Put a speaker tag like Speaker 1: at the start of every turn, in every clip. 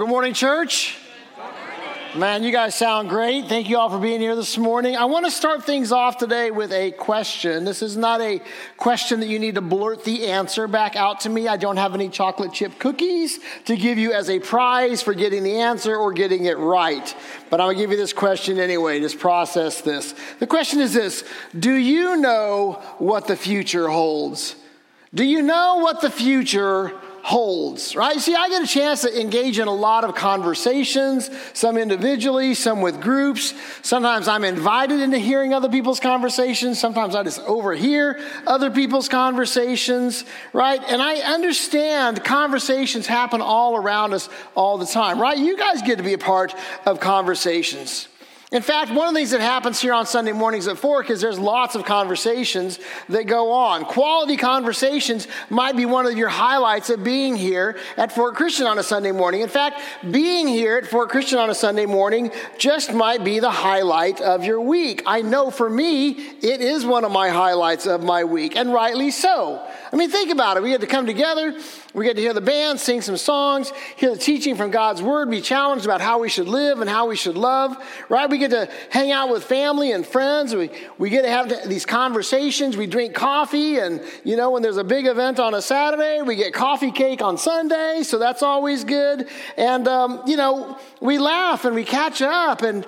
Speaker 1: Good morning, church. Man, you guys sound great. Thank you all for being here this morning. I want to start things off today with a question. This is not a question that you need to blurt the answer back out to me. I don't have any chocolate chip cookies to give you as a prize for getting the answer or getting it right. But I'm going to give you this question anyway. Just process this. The question is this Do you know what the future holds? Do you know what the future holds, right? See, I get a chance to engage in a lot of conversations, some individually, some with groups. Sometimes I'm invited into hearing other people's conversations. Sometimes I just overhear other people's conversations, right? And I understand conversations happen all around us all the time, right? You guys get to be a part of conversations. In fact, one of the things that happens here on Sunday mornings at Fork is there's lots of conversations that go on. Quality conversations might be one of your highlights of being here at Fort Christian on a Sunday morning. In fact, being here at Fort Christian on a Sunday morning just might be the highlight of your week. I know for me, it is one of my highlights of my week, and rightly so. I mean, think about it. We get to come together, we get to hear the band sing some songs, hear the teaching from God's Word, be challenged about how we should live and how we should love, right? We get to hang out with family and friends. We, we get to have these conversations. We drink coffee, and, you know, when there's a big event on a Saturday, we get coffee cake on Sunday, so that's always good. And, um, you know, we laugh and we catch up, and,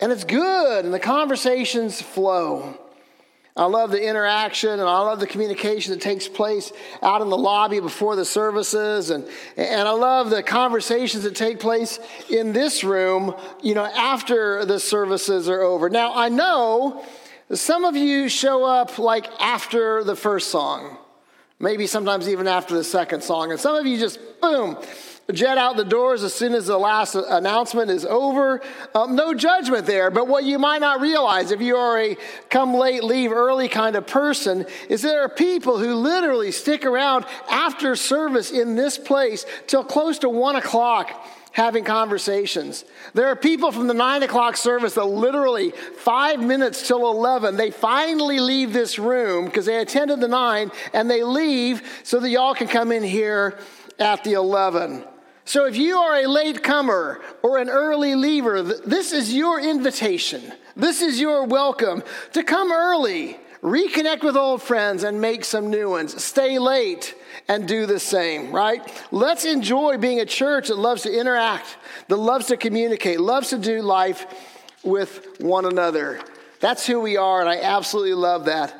Speaker 1: and it's good, and the conversations flow. I love the interaction and I love the communication that takes place out in the lobby before the services. And, and I love the conversations that take place in this room, you know, after the services are over. Now, I know some of you show up like after the first song, maybe sometimes even after the second song. And some of you just, boom, jet out the doors as soon as the last announcement is over. Um, no judgment there, but what you might not realize if you are a come late, leave early kind of person is there are people who literally stick around after service in this place till close to one o'clock having conversations. There are people from the nine o'clock service that literally five minutes till 11, they finally leave this room because they attended the nine and they leave so that y'all can come in here at the 11. So if you are a late comer or an early leaver, this is your invitation. This is your welcome to come early, reconnect with old friends, and make some new ones. Stay late and do the same, right? Let's enjoy being a church that loves to interact, that loves to communicate, loves to do life with one another. That's who we are, and I absolutely love that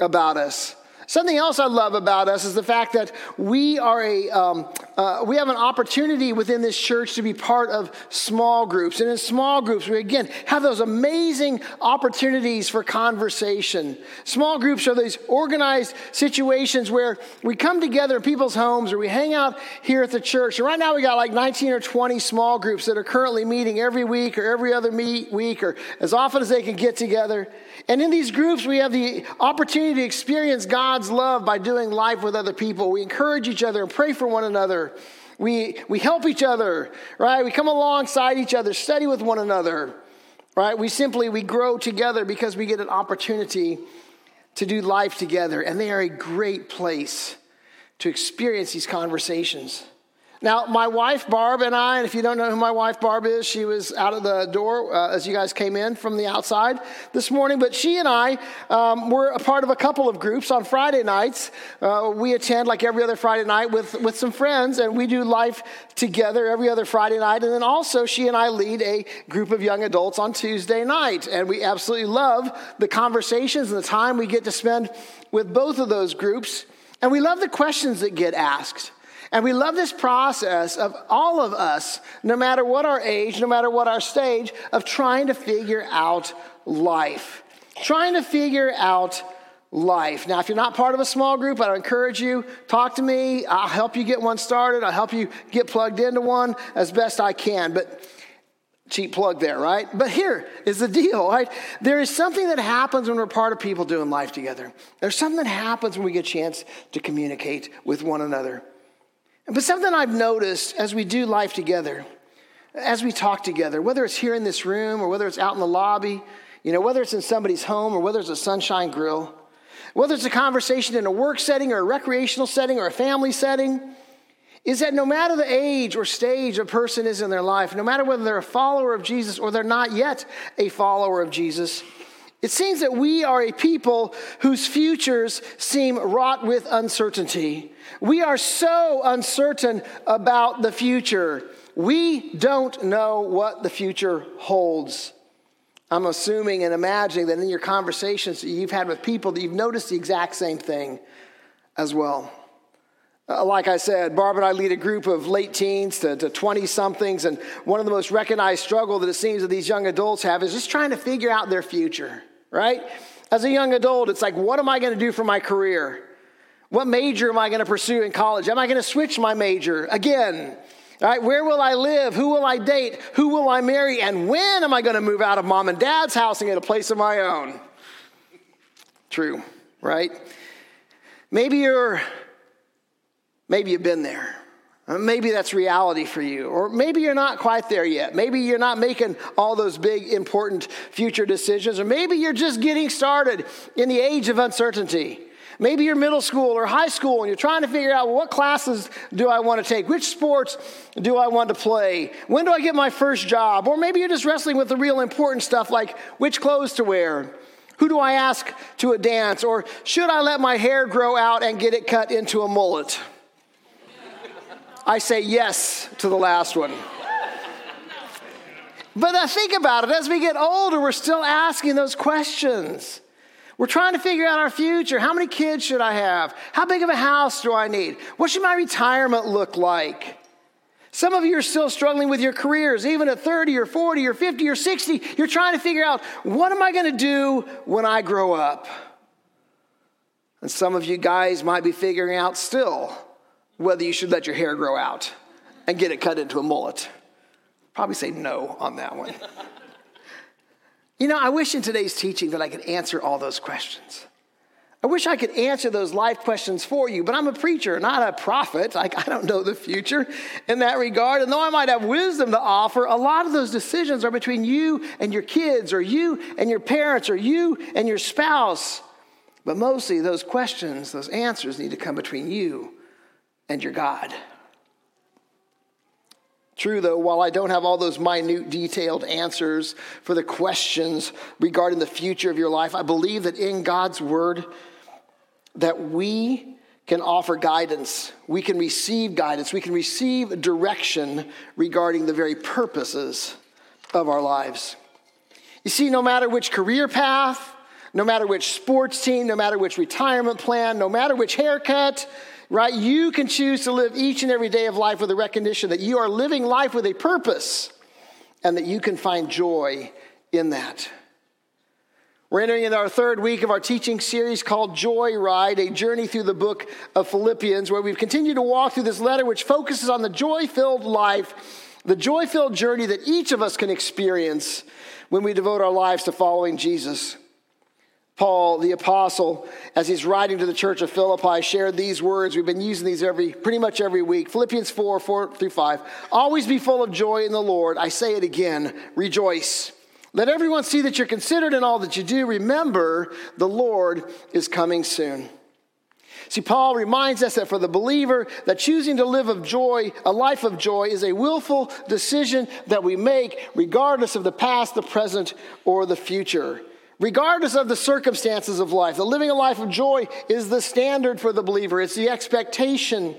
Speaker 1: about us. Something else I love about us is the fact that we are a um, uh, we have an opportunity within this church to be part of small groups, and in small groups we again have those amazing opportunities for conversation. Small groups are these organized situations where we come together in people's homes or we hang out here at the church. And right now we got like 19 or 20 small groups that are currently meeting every week or every other meet week or as often as they can get together. And in these groups, we have the opportunity to experience God's love by doing life with other people. We encourage each other and pray for one another. We, we help each other, right? We come alongside each other, study with one another, right? We simply, we grow together because we get an opportunity to do life together. And they are a great place to experience these conversations. Now, my wife Barb and I, and if you don't know who my wife Barb is, she was out of the door uh, as you guys came in from the outside this morning. But she and I um, were a part of a couple of groups on Friday nights. Uh, we attend like every other Friday night with, with some friends, and we do life together every other Friday night. And then also, she and I lead a group of young adults on Tuesday night. And we absolutely love the conversations and the time we get to spend with both of those groups. And we love the questions that get asked. And we love this process of all of us, no matter what our age, no matter what our stage, of trying to figure out life. Trying to figure out life. Now, if you're not part of a small group, I encourage you, talk to me. I'll help you get one started. I'll help you get plugged into one as best I can. But cheap plug there, right? But here is the deal, right? There is something that happens when we're part of people doing life together. There's something that happens when we get a chance to communicate with one another. But something I've noticed as we do life together, as we talk together, whether it's here in this room or whether it's out in the lobby, you know, whether it's in somebody's home or whether it's a sunshine grill, whether it's a conversation in a work setting or a recreational setting or a family setting, is that no matter the age or stage a person is in their life, no matter whether they're a follower of Jesus or they're not yet a follower of Jesus, it seems that we are a people whose futures seem wrought with uncertainty. We are so uncertain about the future. We don't know what the future holds. I'm assuming and imagining that in your conversations that you've had with people that you've noticed the exact same thing as well. Uh, like I said, Barb and I lead a group of late teens to, 20 somethings, and one of the most recognized struggle that it seems that these young adults have is just trying to figure out their future, right? As a young adult, it's like, what am I going to do for my career? What major am I going to pursue in college? Am I going to switch my major again? All right, where will I live? Who will I date? Who will I marry? And when am I going to move out of mom and dad's house and get a place of my own? True, right? Maybe you're Maybe you've been there. Uh, maybe that's reality for you. Or maybe you're not quite there yet. Maybe you're not making all those big, important future decisions. Or maybe you're just getting started in the age of uncertainty. Maybe you're middle school or high school and you're trying to figure out well, what classes do I want to take? Which sports do I want to play? When do I get my first job? Or maybe you're just wrestling with the real important stuff like which clothes to wear. Who do I ask to a dance? Or should I let my hair grow out and get it cut into a mullet? I say yes to the last one. But I think about it, as we get older, we're still asking those questions. We're trying to figure out our future. How many kids should I have? How big of a house do I need? What should my retirement look like? Some of you are still struggling with your careers, even at 30 or 40 or 50 or 60. You're trying to figure out what am I going to do when I grow up? And some of you guys might be figuring out still whether you should let your hair grow out and get it cut into a mullet. Probably say no on that one. you know, I wish in today's teaching that I could answer all those questions. I wish I could answer those life questions for you, but I'm a preacher, not a prophet. Like, I don't know the future in that regard. And though I might have wisdom to offer, a lot of those decisions are between you and your kids, or you and your parents, or you and your spouse. But mostly, those questions, those answers need to come between you and your God. True, though, while I don't have all those minute, detailed answers for the questions regarding the future of your life, I believe that in God's word that we can offer guidance. We can receive guidance. We can receive direction regarding the very purposes of our lives. You see, no matter which career path, no matter which sports team, no matter which retirement plan, no matter which haircut, right? You can choose to live each and every day of life with a recognition that you are living life with a purpose and that you can find joy in that. We're entering into our third week of our teaching series called Joy Ride, a journey through the book of Philippians, where we've continued to walk through this letter which focuses on the joy filled life, the joy filled journey that each of us can experience when we devote our lives to following Jesus. Paul, the apostle, as he's writing to the church of Philippi, shared these words. We've been using these every, pretty much every week. Philippians 4, 4 through 5. Always be full of joy in the Lord. I say it again, rejoice. Let everyone see that you're considered in all that you do. Remember, the Lord is coming soon. See, Paul reminds us that for the believer, that choosing to live of joy, a life of joy, is a willful decision that we make regardless of the past, the present, or the future regardless of the circumstances of life. The living a life of joy is the standard for the believer, it's the expectation.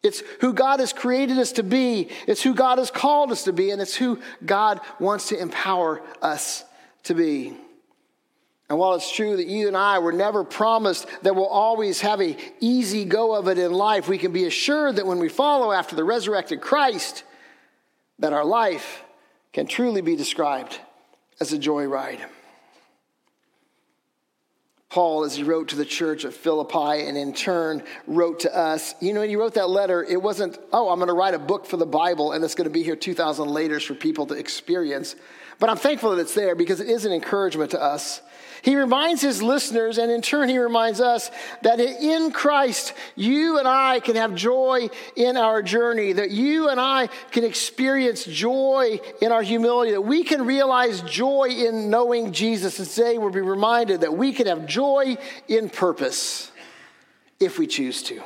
Speaker 1: It's who God has created us to be, it's who God has called us to be, and it's who God wants to empower us to be. And while it's true that you and I were never promised that we'll always have a easy go of it in life, we can be assured that when we follow after the resurrected Christ, that our life can truly be described as a joy ride. Paul, as he wrote to the church of Philippi and in turn wrote to us. You know, when he wrote that letter, it wasn't, oh, I'm going to write a book for the Bible and it's going to be here 2,000 later for people to experience. But I'm thankful that it's there because it is an encouragement to us. He reminds his listeners, and in turn, he reminds us that in Christ, you and I can have joy in our journey, that you and I can experience joy in our humility, that we can realize joy in knowing Jesus. And today, we'll be reminded that we can have joy in purpose if we choose to.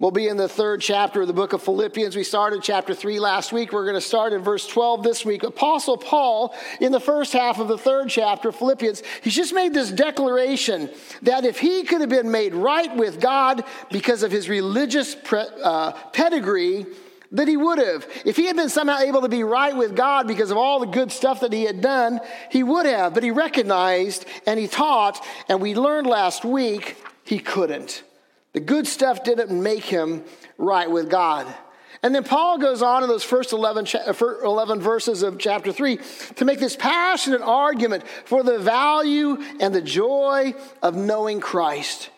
Speaker 1: We'll be in the third chapter of the book of Philippians. We started chapter 3 last week. We're going to start in verse 12 this week. Apostle Paul, in the first half of the third chapter of Philippians, he's just made this declaration that if he could have been made right with God because of his religious pre- uh, pedigree, that he would have. If he had been somehow able to be right with God because of all the good stuff that he had done, he would have. But he recognized and he taught, and we learned last week, he couldn't. The good stuff didn't make him right with God. And then Paul goes on in those first 11, uh, 11, verses of chapter 3 to make this passionate argument for the value and the joy of knowing Christ.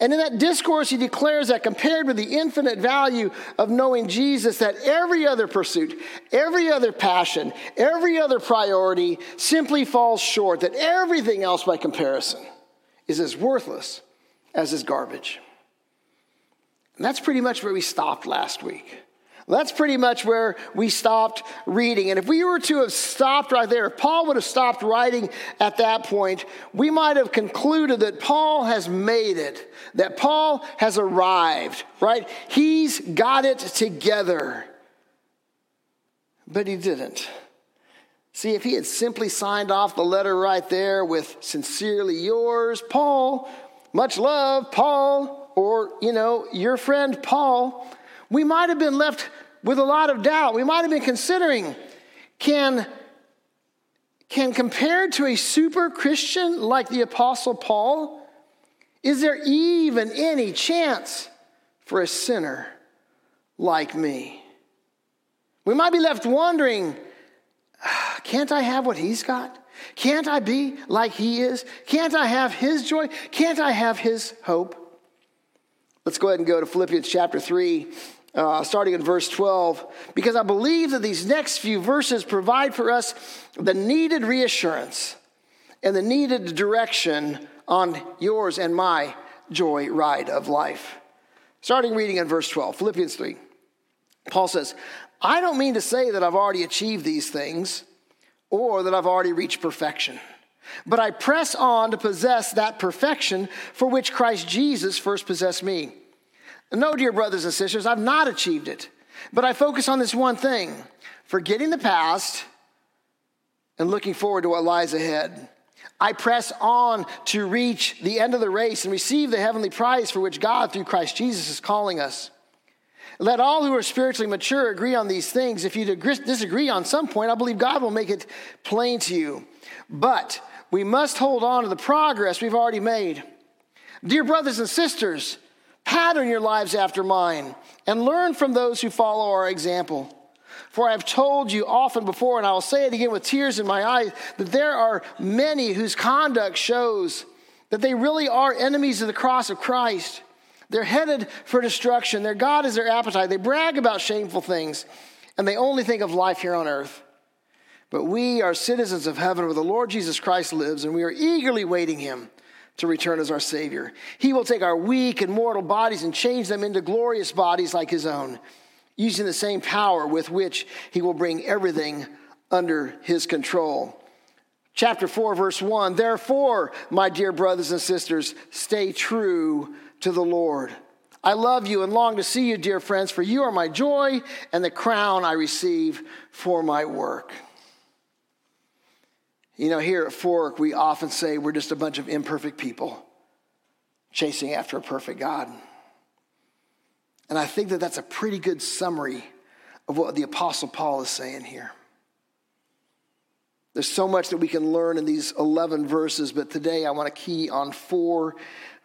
Speaker 1: And in that discourse, he declares that compared with the infinite value of knowing Jesus, that every other pursuit, every other passion, every other priority simply falls short, that everything else by comparison is as worthless as his garbage. And that's pretty much where we stopped last week. That's pretty much where we stopped reading. And if we were to have stopped right there, if Paul would have stopped writing at that point, we might have concluded that Paul has made it, that Paul has arrived, right? He's got it together. But he didn't. See, if he had simply signed off the letter right there with sincerely yours, Paul, much love, Paul, or, you know, your friend Paul, we might have been left with a lot of doubt. We might have been considering can, can compared to a super Christian like the Apostle Paul, is there even any chance for a sinner like me? We might be left wondering can't I have what he's got? Can't I be like he is? Can't I have his joy? Can't I have his hope? Let's go ahead and go to Philippians chapter 3, uh, starting in verse 12, because I believe that these next few verses provide for us the needed reassurance and the needed direction on yours and my joy ride of life. Starting reading in verse 12, Philippians 3, Paul says, I don't mean to say that I've already achieved these things or that I've already reached perfection. But I press on to possess that perfection for which Christ Jesus first possessed me. No, dear brothers and sisters, I've not achieved it, but I focus on this one thing forgetting the past and looking forward to what lies ahead. I press on to reach the end of the race and receive the heavenly prize for which God, through Christ Jesus, is calling us. Let all who are spiritually mature agree on these things. If you disagree on some point, I believe God will make it plain to you. But we must hold on to the progress we've already made. Dear brothers and sisters, pattern your lives after mine and learn from those who follow our example. For I have told you often before, and I will say it again with tears in my eyes, that there are many whose conduct shows that they really are enemies of the cross of Christ. They're headed for destruction. Their God is their appetite. They brag about shameful things, and they only think of life here on earth. But we are citizens of heaven where the Lord Jesus Christ lives, and we are eagerly waiting him to return as our Savior. He will take our weak and mortal bodies and change them into glorious bodies like his own, using the same power with which he will bring everything under his control. Chapter 4, verse 1 Therefore, my dear brothers and sisters, stay true to the Lord. I love you and long to see you, dear friends, for you are my joy and the crown I receive for my work. You know, here at Fork, we often say we're just a bunch of imperfect people chasing after a perfect God. And I think that that's a pretty good summary of what the Apostle Paul is saying here. There's so much that we can learn in these 11 verses, but today I want to key on four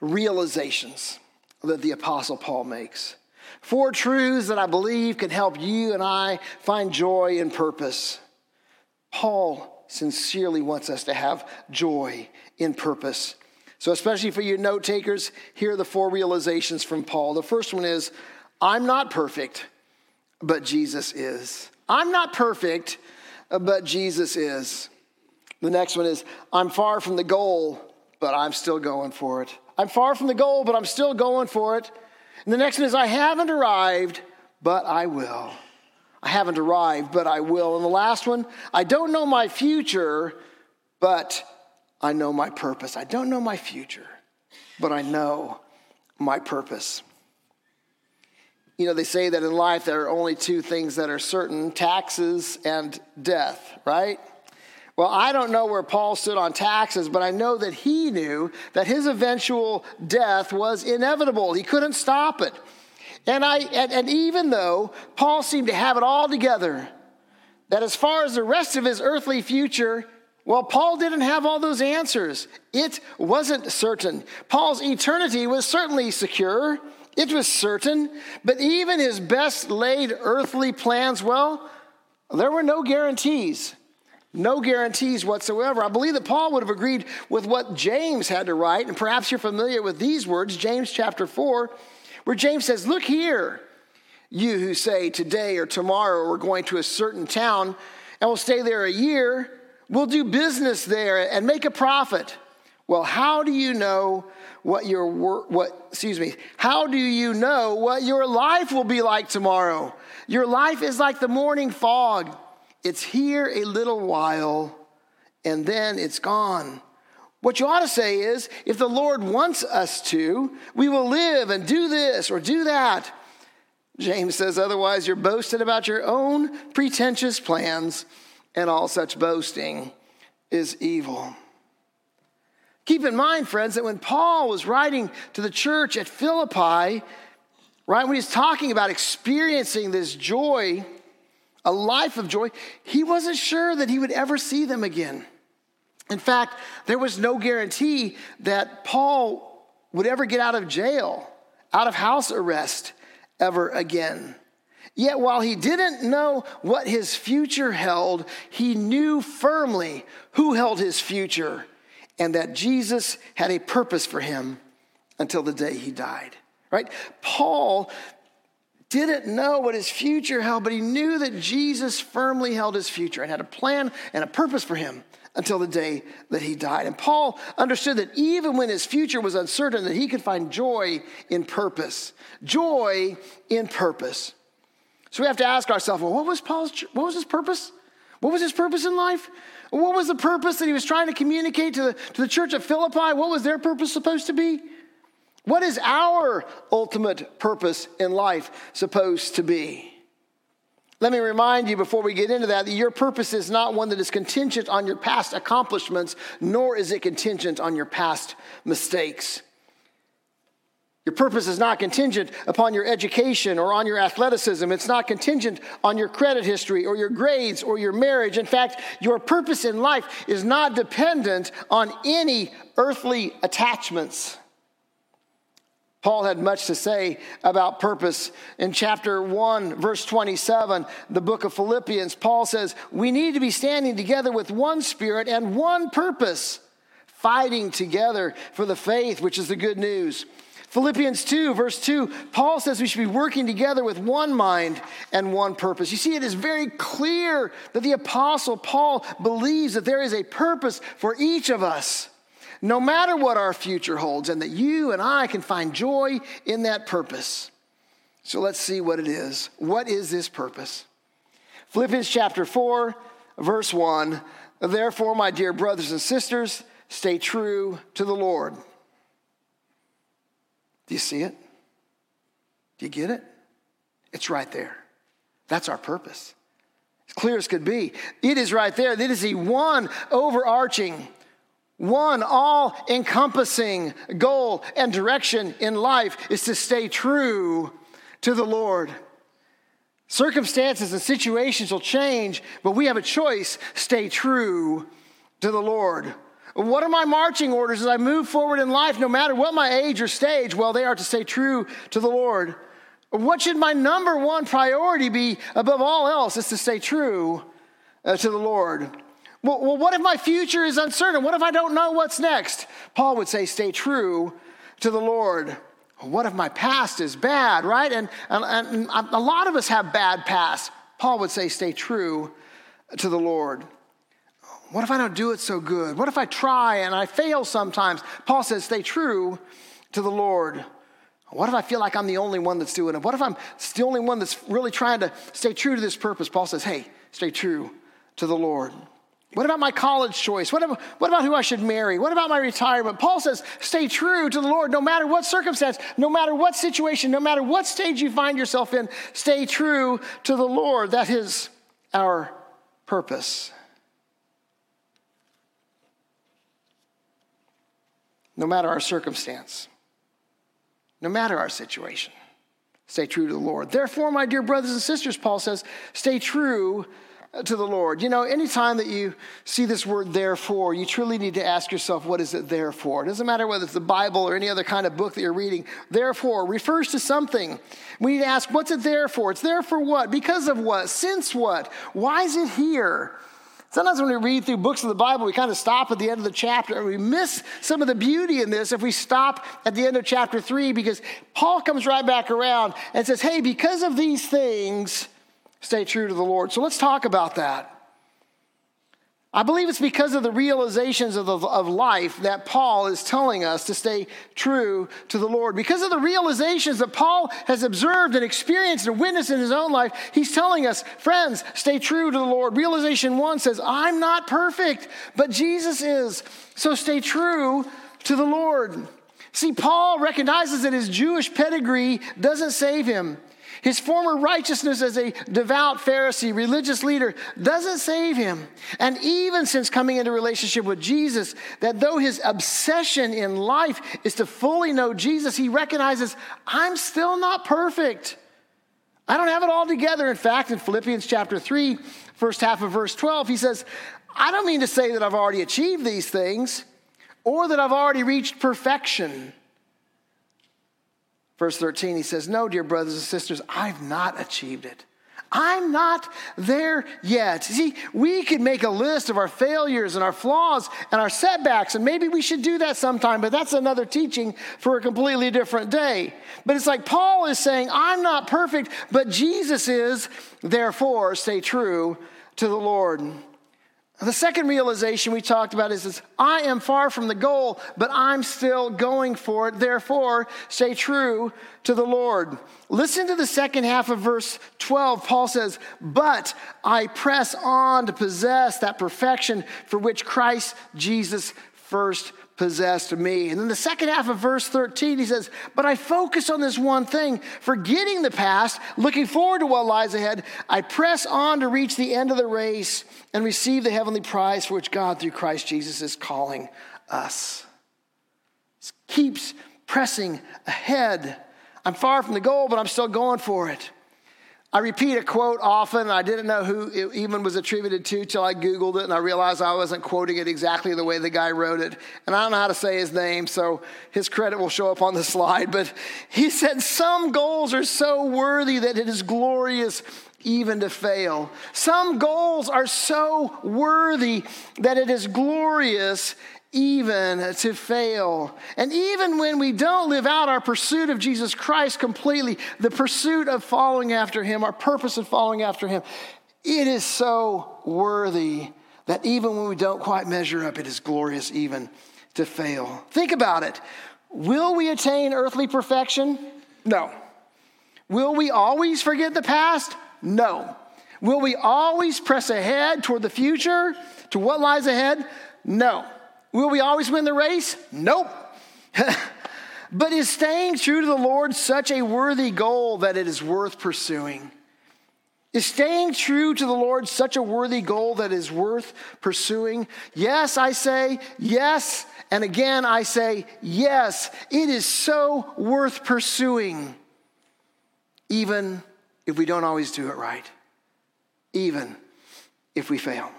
Speaker 1: realizations that the Apostle Paul makes. Four truths that I believe can help you and I find joy and purpose. Paul sincerely wants us to have joy in purpose. So, especially for you note takers, here are the four realizations from Paul. The first one is I'm not perfect, but Jesus is. I'm not perfect, but Jesus is. The next one is I'm far from the goal, but I'm still going for it. I'm far from the goal, but I'm still going for it. And the next one is I haven't arrived, but I will. I haven't arrived, but I will. And the last one, I don't know my future, but I know my purpose. I don't know my future, but I know my purpose. You know, they say that in life there are only two things that are certain taxes and death, right? Well, I don't know where Paul stood on taxes, but I know that he knew that his eventual death was inevitable. He couldn't stop it. And, I, and, and even though Paul seemed to have it all together, that as far as the rest of his earthly future, well, Paul didn't have all those answers. It wasn't certain. Paul's eternity was certainly secure, it was certain, but even his best laid earthly plans, well, there were no guarantees. No guarantees whatsoever. I believe that Paul would have agreed with what James had to write, and perhaps you're familiar with these words, James chapter 4, where James says, Look here, you who say today or tomorrow we're going to a certain town and we'll stay there a year, we'll do business there and make a profit. Well, how do you know what your work, what excuse me, how do you know what your life will be like tomorrow? Your life is like the morning fog. It's here a little while and then it's gone. What you ought to say is if the Lord wants us to, we will live and do this or do that. James says, otherwise, you're boasting about your own pretentious plans, and all such boasting is evil. Keep in mind, friends, that when Paul was writing to the church at Philippi, right, when he's talking about experiencing this joy, a life of joy, he wasn't sure that he would ever see them again. In fact, there was no guarantee that Paul would ever get out of jail, out of house arrest ever again. Yet, while he didn't know what his future held, he knew firmly who held his future and that Jesus had a purpose for him until the day he died. Right? Paul didn't know what his future held, but he knew that Jesus firmly held his future and had a plan and a purpose for him until the day that he died. And Paul understood that even when his future was uncertain, that he could find joy in purpose. Joy in purpose. So we have to ask ourselves, well, what was Paul's what was his purpose? What was his purpose in life? What was the purpose that he was trying to communicate to the, to the church of Philippi? What was their purpose supposed to be? What is our ultimate purpose in life supposed to be? Let me remind you before we get into that that your purpose is not one that is contingent on your past accomplishments, nor is it contingent on your past mistakes. Your purpose is not contingent upon your education or on your athleticism. It's not contingent on your credit history or your grades or your marriage. In fact, your purpose in life is not dependent on any earthly attachments. Paul had much to say about purpose. In chapter 1, verse 27, the book of Philippians, Paul says, We need to be standing together with one spirit and one purpose, fighting together for the faith, which is the good news. Philippians 2, verse 2, Paul says we should be working together with one mind and one purpose. You see, it is very clear that the apostle Paul believes that there is a purpose for each of us no matter what our future holds, and that you and I can find joy in that purpose. So let's see what it is. What is this purpose? Philippians chapter 4, verse 1 Therefore, my dear brothers and sisters, stay true to the Lord. Do you see it? Do you get it? It's right there. That's our purpose. As clear as could be. It is right there. It is the one overarching one all encompassing goal and direction in life is to stay true to the Lord. Circumstances and situations will change, but we have a choice stay true to the Lord. What are my marching orders as I move forward in life, no matter what my age or stage? Well, they are to stay true to the Lord. What should my number one priority be above all else? Is to stay true uh, to the Lord. Well, well, what if my future is uncertain? What if I don't know what's next? Paul would say, stay true to the Lord. What if my past is bad, right? And, and, and a lot of us have bad past. Paul would say, stay true to the Lord. What if I don't do it so good? What if I try and I fail sometimes? Paul says, stay true to the Lord. What if I feel like I'm the only one that's doing it? What if I'm the only one that's really trying to stay true to this purpose? Paul says, hey, stay true to the Lord. What about my college choice? What about, what about who I should marry? What about my retirement? Paul says, stay true to the Lord no matter what circumstance, no matter what situation, no matter what stage you find yourself in. Stay true to the Lord. That is our purpose. No matter our circumstance, no matter our situation, stay true to the Lord. Therefore, my dear brothers and sisters, Paul says, stay true to the Lord. You know, anytime that you see this word therefore, you truly need to ask yourself, what is it there for? It doesn't matter whether it's the Bible or any other kind of book that you're reading. Therefore refers to something. We need to ask, what's it there for? It's there for what? Because of what? Since what? Why is it here? Sometimes when we read through books of the Bible, we kind of stop at the end of the chapter and we miss some of the beauty in this if we stop at the end of chapter three because Paul comes right back around and says, hey, because of these things, stay true to the Lord. So let's talk about that. I believe it's because of the realizations of, the, of life that Paul is telling us to stay true to the Lord. Because of the realizations that Paul has observed and experienced and witnessed in his own life, he's telling us, friends, stay true to the Lord. Realization one says, I'm not perfect, but Jesus is. So stay true to the Lord. See, Paul recognizes that his Jewish pedigree doesn't save him. His former righteousness as a devout Pharisee, religious leader, doesn't save him. And even since coming into relationship with Jesus, that though his obsession in life is to fully know Jesus, he recognizes, I'm still not perfect. I don't have it all together. In fact, in Philippians chapter 3, first half of verse 12, he says, I don't mean to say that I've already achieved these things or that I've already reached perfection. Verse 13, he says, No, dear brothers and sisters, I've not achieved it. I'm not there yet. See, we could make a list of our failures and our flaws and our setbacks, and maybe we should do that sometime, but that's another teaching for a completely different day. But it's like Paul is saying, I'm not perfect, but Jesus is, therefore, stay true to the Lord. The second realization we talked about is this I am far from the goal, but I'm still going for it. Therefore, stay true to the Lord. Listen to the second half of verse 12. Paul says, But I press on to possess that perfection for which Christ Jesus first possessed me. And then the second half of verse 13, he says, But I focus on this one thing, forgetting the past, looking forward to what lies ahead. I press on to reach the end of the race and receive the heavenly prize for which God, through Christ Jesus, is calling us. Keeps pressing ahead. I'm far from the goal, but I'm still going for it. I repeat a quote often. I didn't know who it even was attributed to till I Googled it, and I realized I wasn't quoting it exactly the way the guy wrote it. And I don't know how to say his name, so his credit will show up on the slide. But he said, Some goals are so worthy that it is glorious even to fail. Some goals are so worthy that it is glorious even to fail. And even when we don't live out our pursuit of Jesus Christ completely, the pursuit of following after Him, our purpose of following after Him, it is so worthy that even when we don't quite measure up, it is glorious even to fail. Think about it. Will we attain earthly perfection? No. Will we always forget the past? No. Will we always press ahead toward the future, to what lies ahead? No. Will we always win the race? Nope. but is staying true to the Lord such a worthy goal that it is worth pursuing? Is staying true to the Lord such a worthy goal that is worth pursuing? Yes, I say yes. And again, I say yes. It is so worth pursuing, even if we don't always do it right, even if we fail.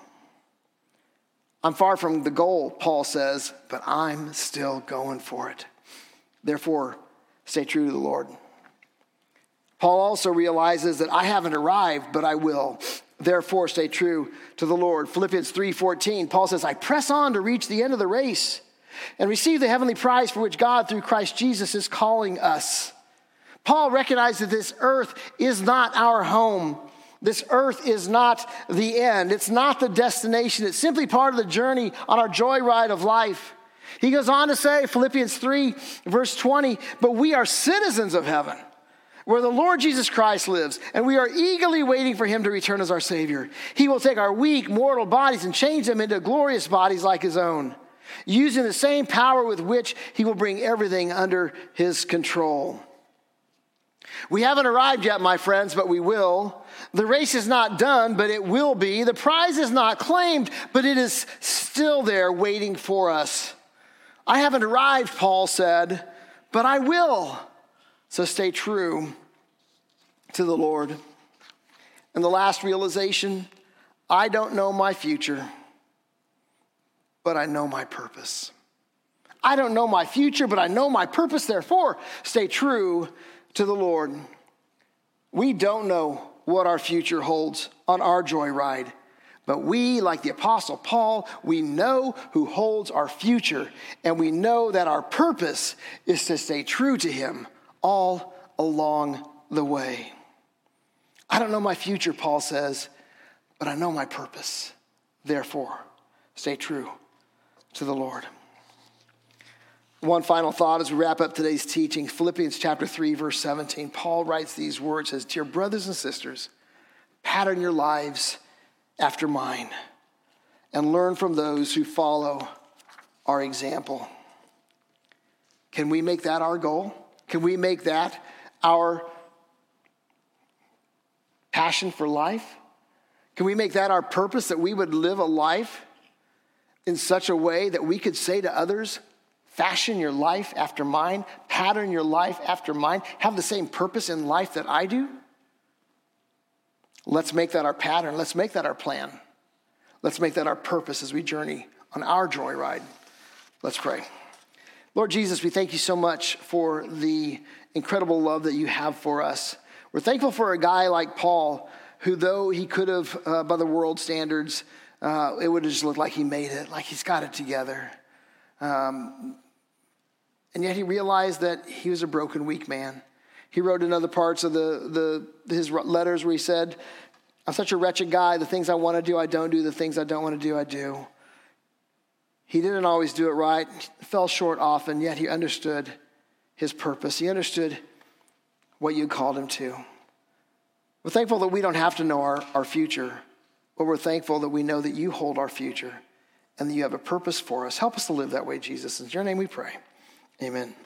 Speaker 1: I'm far from the goal, Paul says, but I'm still going for it. Therefore, stay true to the Lord. Paul also realizes that I haven't arrived, but I will. Therefore, stay true to the Lord. Philippians 3:14, Paul says, I press on to reach the end of the race and receive the heavenly prize for which God, through Christ Jesus, is calling us. Paul recognizes that this earth is not our home. This earth is not the end, it's not the destination, it's simply part of the journey on our joyride of life. He goes on to say, Philippians 3, verse 20, but we are citizens of heaven. where the Lord Jesus Christ lives, and we are eagerly waiting for him to return as our Savior. He will take our weak, mortal bodies and change them into glorious bodies like his own, using the same power with which he will bring everything under his control. We haven't arrived yet, my friends, but we will. The race is not done, but it will be. The prize is not claimed, but it is still there waiting for us. I haven't arrived, Paul said, but I will. So stay true to the Lord. And the last realization I don't know my future, but I know my purpose. I don't know my future, but I know my purpose. Therefore, stay true to the Lord. We don't know what our future holds on our joyride, but we, like the Apostle Paul, we know who holds our future, and we know that our purpose is to stay true to Him all along the way. I don't know my future, Paul says, but I know my purpose. Therefore, stay true to the Lord. One final thought as we wrap up today's teaching Philippians chapter 3, verse 17. Paul writes these words says, Dear brothers and sisters, pattern your lives after mine and learn from those who follow our example. Can we make that our goal? Can we make that our passion for life? Can we make that our purpose that we would live a life in such a way that we could say to others, fashion your life after mine, pattern your life after mine, have the same purpose in life that I do? Let's make that our pattern. Let's make that our plan. Let's make that our purpose as we journey on our joy ride. Let's pray. Lord Jesus, we thank you so much for the incredible love that you have for us. We're thankful for a guy like Paul, who, though he could have, uh, by the world standards, uh, it would have just looked like he made it, like he's got it together. Um, and yet he realized that he was a broken, weak man. He wrote in other parts of the, the, his letters where he said, I'm such a wretched guy. The things I want to do, I don't do. The things I don't want to do, I do. He didn't always do it right, fell short often, yet he understood his purpose. He understood what you called him to. We're thankful that we don't have to know our, our future, but we're thankful that we know that you hold our future and that you have a purpose for us. Help us to live that way, Jesus. In your name we pray. Amen.